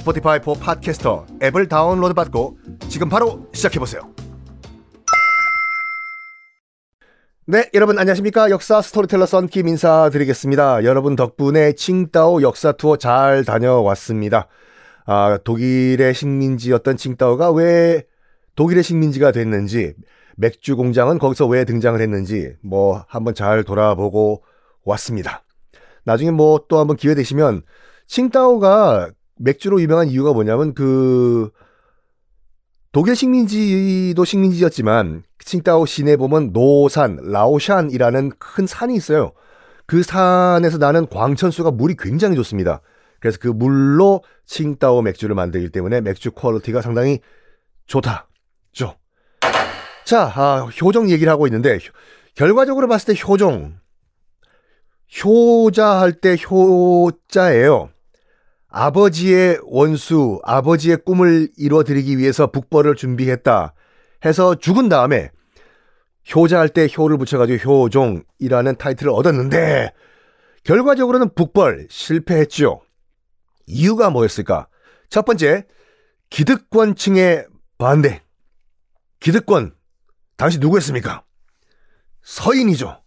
Spotify for Podcasters 앱을 다운로드 받고 지금 바로 시작해보세요. 네, 여러분 안녕하십니까? 역사 스토리텔러 썬킴 인사드리겠습니다. 여러분 덕분에 칭다오 역사 투어 잘 다녀왔습니다. 아, 독일의 식민지였던 칭다오가 왜 독일의 식민지가 됐는지, 맥주 공장은 거기서 왜 등장을 했는지, 뭐, 한번 잘 돌아보고 왔습니다. 나중에 뭐 또 한번 기회 되시면, 칭다오가 맥주로 유명한 이유가 뭐냐면, 그, 독일 식민지도 식민지였지만, 칭다오 시내 보면 노산, 라오샨이라는 큰 산이 있어요. 그 산에서 나는 광천수가 물이 굉장히 좋습니다. 그래서 그 물로 칭따오 맥주를 만들기 때문에 맥주 quality가 상당히 좋다죠. 자, 아, 효종 얘기를 하고 있는데 결과적으로 봤을 때 효종 효자 할 때 효자예요. 아버지의 원수, 아버지의 꿈을 이루어드리기 위해서 북벌을 준비했다 해서 죽은 다음에 효자 할 때 효를 붙여가지고 효종이라는 타이틀을 얻었는데 결과적으로는 북벌 실패했죠. 이유가 뭐였을까? 첫 번째, 기득권층의 반대. 기득권, 당시 누구였습니까? 서인이죠.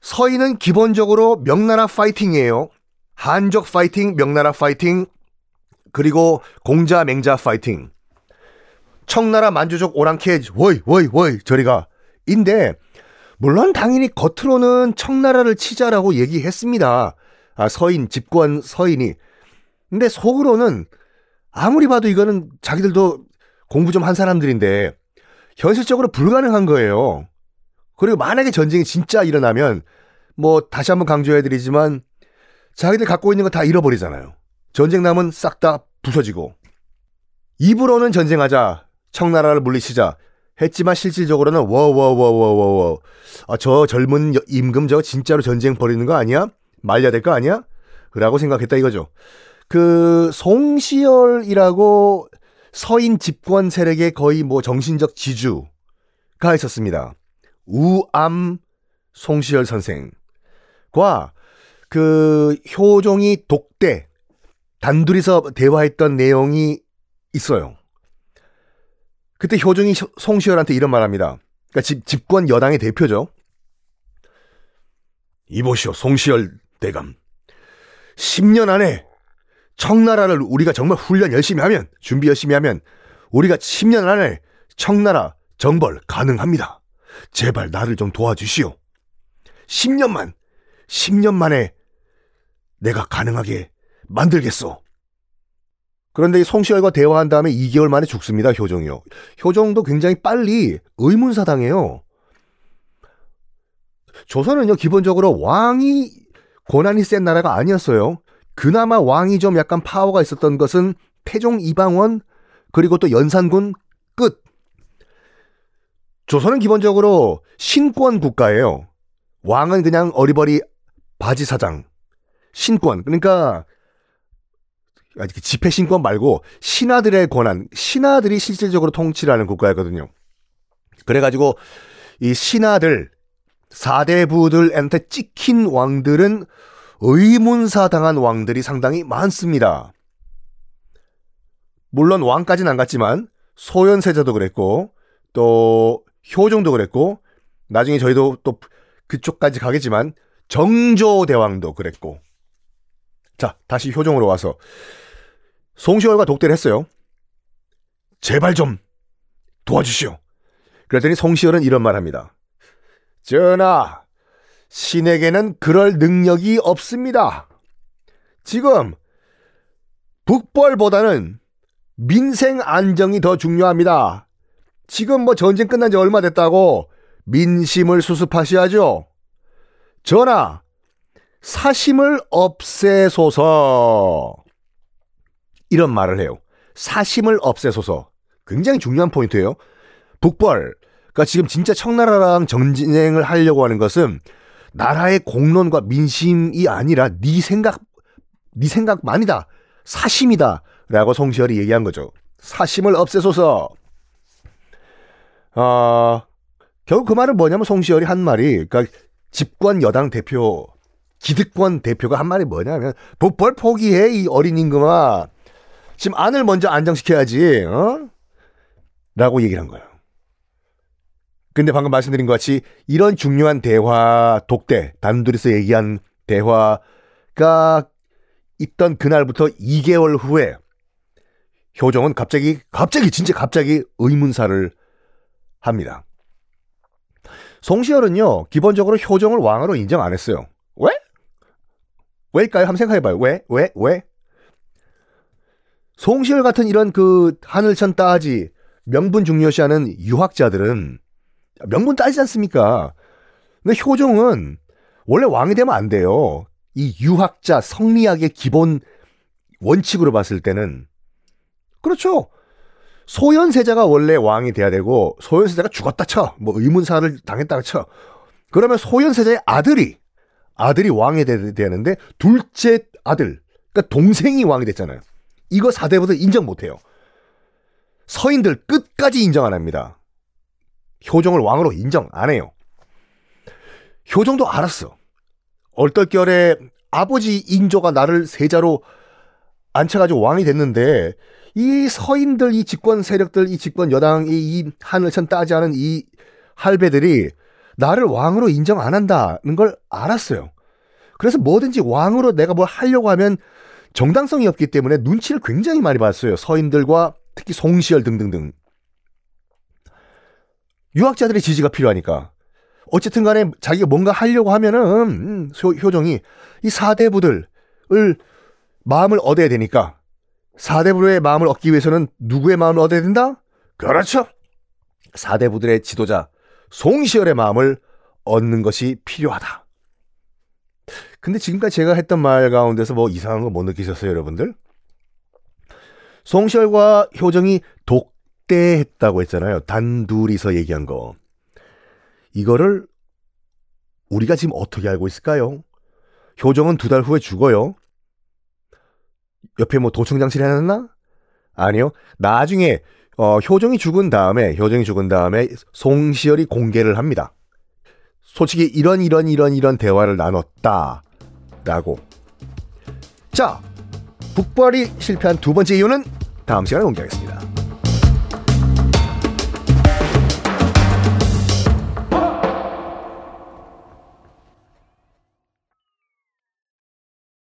서인은 기본적으로 명나라 파이팅이에요. 한족 파이팅, 명나라 파이팅, 그리고 공자, 맹자 파이팅. 청나라 만주족 오랑캐, 워이, 워이, 워이, 저리가. 인데, 물론 당연히 겉으로는 청나라를 치자라고 얘기했습니다. 아, 서인, 집권 서인이. 근데 속으로는 아무리 봐도 이거는 자기들도 공부 좀 한 사람들인데 현실적으로 불가능한 거예요. 그리고 만약에 전쟁이 진짜 일어나면 뭐 다시 한번 강조해드리지만 자기들 갖고 있는 거 다 잃어버리잖아요. 전쟁 나면 싹다 부서지고 입으로는 전쟁하자 청나라를 물리치자 했지만 실질적으로는 워워워워워워 아, 저 젊은 임금 저 진짜로 전쟁 벌이는 거 아니야? 말려야 될 거 아니야? 라고 생각했다 이거죠. 그 송시열이라고 서인 집권 세력의 거의 뭐 정신적 지주가 있었습니다. 우암 송시열 선생과 그 효종이 독대 단둘이서 대화했던 내용이 있어요. 그때 효종이 송시열한테 이런 말합니다. 그러니까 집, 집권 여당의 대표죠. 이보시오, 송시열 대감. 10년 안에 청나라를 우리가 정말 훈련 열심히 하면, 준비 열심히 하면, 우리가 10년 안에 청나라 정벌 가능합니다. 제발 나를 좀 도와주시오. 10년만, 10년 만에 내가 가능하게 만들겠소. 그런데 송시열과 대화한 다음에 2개월 만에 죽습니다, 효종이요. 효종도 굉장히 빨리 의문사당해요. 조선은요, 기본적으로 왕이 권한이 센 나라가 아니었어요. 그나마 왕이 좀 약간 파워가 있었던 것은 태종 이방원, 그리고 또 연산군 끝. 조선은 기본적으로 신권 국가예요. 왕은 그냥 어리버리 바지 사장. 신권. 그러니까 아직 집회 신권 말고 신하들의 권한, 신하들이 실질적으로 통치를 하는 국가였거든요. 그래가지고 이 신하들, 사대부들한테 찍힌 왕들은 의문사 당한 왕들이 상당히 많습니다. 물론 왕까지는 안 갔지만 소현세자도 그랬고 또 효종도 그랬고 나중에 저희도 또 그쪽까지 가겠지만 정조 대왕도 그랬고 자 다시 효종으로 와서 송시월과 독대를 했어요. 제발 좀 도와주시오. 그랬더니 송시열은 이런 말 합니다. 전하, 신에게는 그럴 능력이 없습니다. 지금 북벌보다는 민생 안정이 더 중요합니다. 지금 뭐 전쟁 끝난 지 얼마 됐다고 민심을 수습하셔야죠. 전하, 사심을 없애소서. 이런 말을 해요. 사심을 없애소서. 굉장히 중요한 포인트예요. 북벌, 그러니까 지금 진짜 청나라랑 전쟁을 하려고 하는 것은 나라의 공론과 민심이 아니라 네 생각, 네 생각만이다. 사심이다. 라고 송시열이 얘기한 거죠. 사심을 없애소서. 어, 결국 그 말은 뭐냐면 송시열이 한 말이, 그러니까 집권 여당 대표, 기득권 대표가 한 말이 뭐냐면, 북벌 포기해, 이 어린 임금아. 지금 안을 먼저 안정시켜야지, 어? 라고 얘기를 한 거예요. 근데 방금 말씀드린 것 같이 이런 중요한 대화, 독대, 단둘이서 얘기한 대화가 있던 그날부터 2개월 후에 효정은 갑자기, 갑자기, 진짜 갑자기 의문사를 합니다. 송시열은요, 기본적으로 효정을 왕으로 인정 안 했어요. 왜? 왜일까요? 한번 생각해봐요. 왜? 왜? 왜? 송시열 같은 이런 그 하늘천 따지 명분 중요시하는 유학자들은 명분 따지지 않습니까? 근데 효종은 원래 왕이 되면 안 돼요. 이 유학자 성리학의 기본 원칙으로 봤을 때는 그렇죠. 소현세자가 원래 왕이 돼야 되고 소현세자가 죽었다 쳐. 뭐 의문사를 당했다가 쳐. 그러면 소현세자의 아들이 아들이 왕이 되는데 둘째 아들 그러니까 동생이 왕이 됐잖아요. 이거 사대부터 인정 못 해요. 서인들 끝까지 인정 안 합니다. 효종을 왕으로 인정 안 해요. 효종도 알았어. 얼떨결에 아버지 인조가 나를 세자로 앉혀가지고 왕이 됐는데 이 서인들, 이 집권 세력들, 이 집권 여당 이 이 하늘천 따지 않은 이 할배들이 나를 왕으로 인정 안 한다는 걸 알았어요. 그래서 뭐든지 왕으로 내가 뭘 하려고 하면 정당성이 없기 때문에 눈치를 굉장히 많이 봤어요. 서인들과 특히 송시열 등등등. 유학자들의 지지가 필요하니까. 어쨌든 간에 자기가 뭔가 하려고 하면은, 음, 효정이 이 사대부들을 마음을 얻어야 되니까, 사대부의 마음을 얻기 위해서는 누구의 마음을 얻어야 된다? 그렇죠. 사대부들의 지도자, 송시열의 마음을 얻는 것이 필요하다. 근데 지금까지 제가 했던 말 가운데서 뭐 이상한 거 못 느끼셨어요, 여러분들? 송시열과 효정이 독대했다고 했잖아요. 단둘이서 얘기한 거. 이거를 우리가 지금 어떻게 알고 있을까요? 효정은 두 달 후에 죽어요. 옆에 뭐 도청장치를 해놨나? 아니요. 나중에 어, 효정이 죽은 다음에 효정이 죽은 다음에 송시열이 공개를 합니다. 솔직히 이런 이런 이런 이런 대화를 나눴다라고. 자, 북벌이 실패한 두 번째 이유는 다음 시간에 공개하겠습니다.